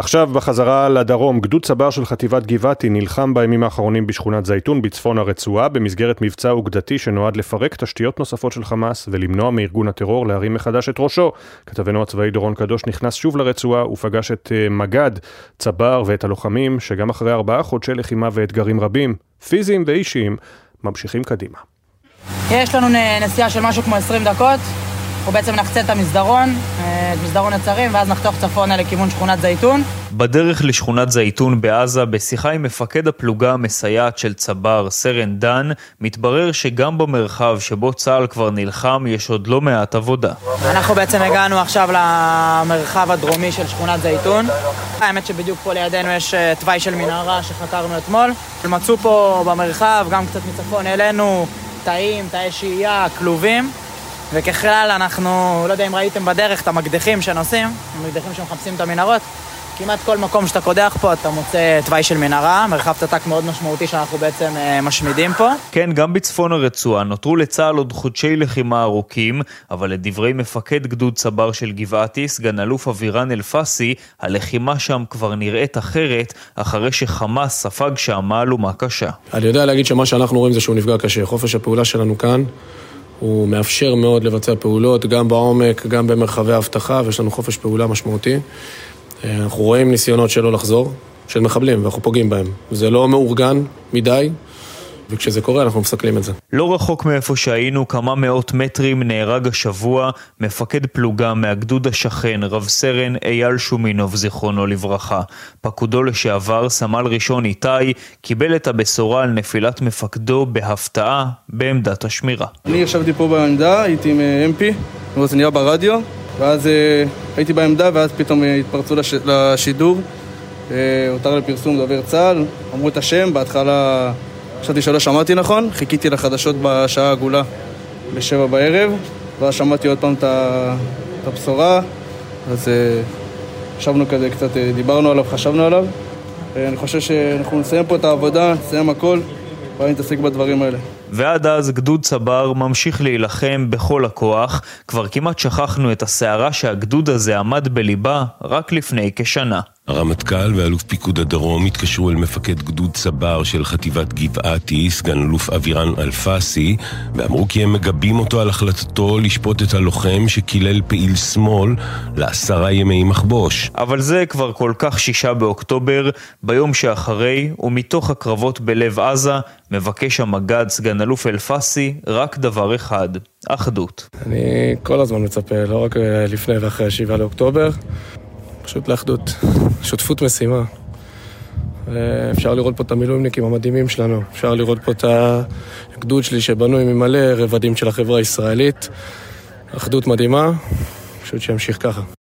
עכשיו בחזרה לדרום, גדוד צבר של חטיבת גבעתי נלחם בימים האחרונים בשכונת זייתון בצפון הרצועה במסגרת מבצע אוגדתי שנועד לפרק תשתיות נוספות של חמאס ולמנוע מארגון הטרור להרים מחדש את ראשו. כתבנו הצבאי דורון קדוש נכנס שוב לרצועה ופגש את אה, מג"ד צבר ואת הלוחמים שגם אחרי ארבעה חודשי לחימה ואתגרים רבים, פיזיים ואישיים, ממשיכים קדימה. יש לנו נסיעה של משהו כמו 20 דקות, אנחנו בעצם נחצה את המסדרון, אה, את מסדרון הצרים, ואז נחתוך צפונה לכיוון שכונת זייתון. בדרך לשכונת זייתון בעזה, בשיחה עם מפקד הפלוגה המסייעת של צבר, סרן דן, מתברר שגם במרחב שבו צה"ל כבר נלחם, יש עוד לא מעט עבודה. אנחנו בעצם הגענו עכשיו למרחב הדרומי של שכונת זייתון. האמת שבדיוק פה לידינו יש אה, תוואי של מנהרה שחקרנו אתמול. מצאו פה במרחב, גם קצת מצפון אלינו, תאים, תאי שהייה, כלובים. וככלל אנחנו, לא יודע אם ראיתם בדרך את המקדחים שנוסעים, המקדחים שמחפשים את המנהרות. כמעט כל מקום שאתה קודח פה אתה מוצא תוואי של מנהרה, מרחב תת"ק מאוד משמעותי שאנחנו בעצם אה, משמידים פה. כן, גם בצפון הרצועה נותרו לצה"ל עוד חודשי לחימה ארוכים, אבל לדברי מפקד גדוד צבר של גבעתי, סגן אלוף אבירן אלפסי, הלחימה שם כבר נראית אחרת, אחרי שחמאס ספג שם מהלומה קשה. אני יודע להגיד שמה שאנחנו רואים זה שהוא נפגע קשה. חופש הפעולה שלנו כאן הוא מאפשר מאוד לבצע פעולות, גם בעומק, גם במרחבי האבטחה, ויש לנו חופש פעולה משמעותי. אה, אנחנו רואים ניסיונות שלא לחזור, של מחבלים, ואנחנו פוגעים בהם. זה לא מאורגן מדי, וכשזה קורה אנחנו מסכלים את זה. לא רחוק מאיפה שהיינו, כמה מאות מטרים, נהרג השבוע מפקד פלוגה מהגדוד השכן, רב סרן אייל שומינוב, זיכרונו לברכה. פקודו לשעבר, סמל ראשון איתי, קיבל את הבשורה על נפילת מפקדו בהפתעה בעמדת השמירה. אני ישבתי פה בעמדה, הייתי עם אמפי, אה, זה נראה ברדיו, ואז אה, הייתי בעמדה ואז פתאום אה, התפרצו לש... לשידור. הותר לפרסום דובר צה"ל, אמרו את השם, בהתחלה חשבתי שלא שמעתי נכון, חיכיתי לחדשות בשעה העגולה בשבע בערב, ואז שמעתי עוד פעם את הבשורה, אז אה, ישבנו כזה קצת, אה, דיברנו עליו, חשבנו עליו. אני חושב שאנחנו נסיים פה את העבודה, נסיים הכל, נתעסק בדברים האלה. ועד אז גדוד צבר ממשיך להילחם בכל הכוח, כבר כמעט שכחנו את הסערה שהגדוד הזה עמד בליבה רק לפני כשנה. הרמטכ"ל ואלוף פיקוד הדרום התקשרו אל מפקד גדוד צבר של חטיבת גבעתי, סגן אלוף אבירן אלפסי, ואמרו כי הם מגבים אותו על החלטתו לשפוט את הלוחם שקילל פעיל שמאל לעשרה ימי מחבוש. אבל זה כבר כל כך שישה באוקטובר, ביום שאחרי, ומתוך הקרבות בלב עזה, מבקש המג"ד סגן אלוף אלפסי רק דבר אחד, אחדות. אני כל הזמן מצפה, לא רק לפני ואחרי השבעה לאוקטובר. פשוט לאחדות, שותפות משימה. אפשר לראות פה את המילואימניקים המדהימים שלנו, אפשר לראות פה את הגדוד שלי שבנוי ממלא רבדים של החברה הישראלית. אחדות מדהימה, פשוט שימשיך ככה.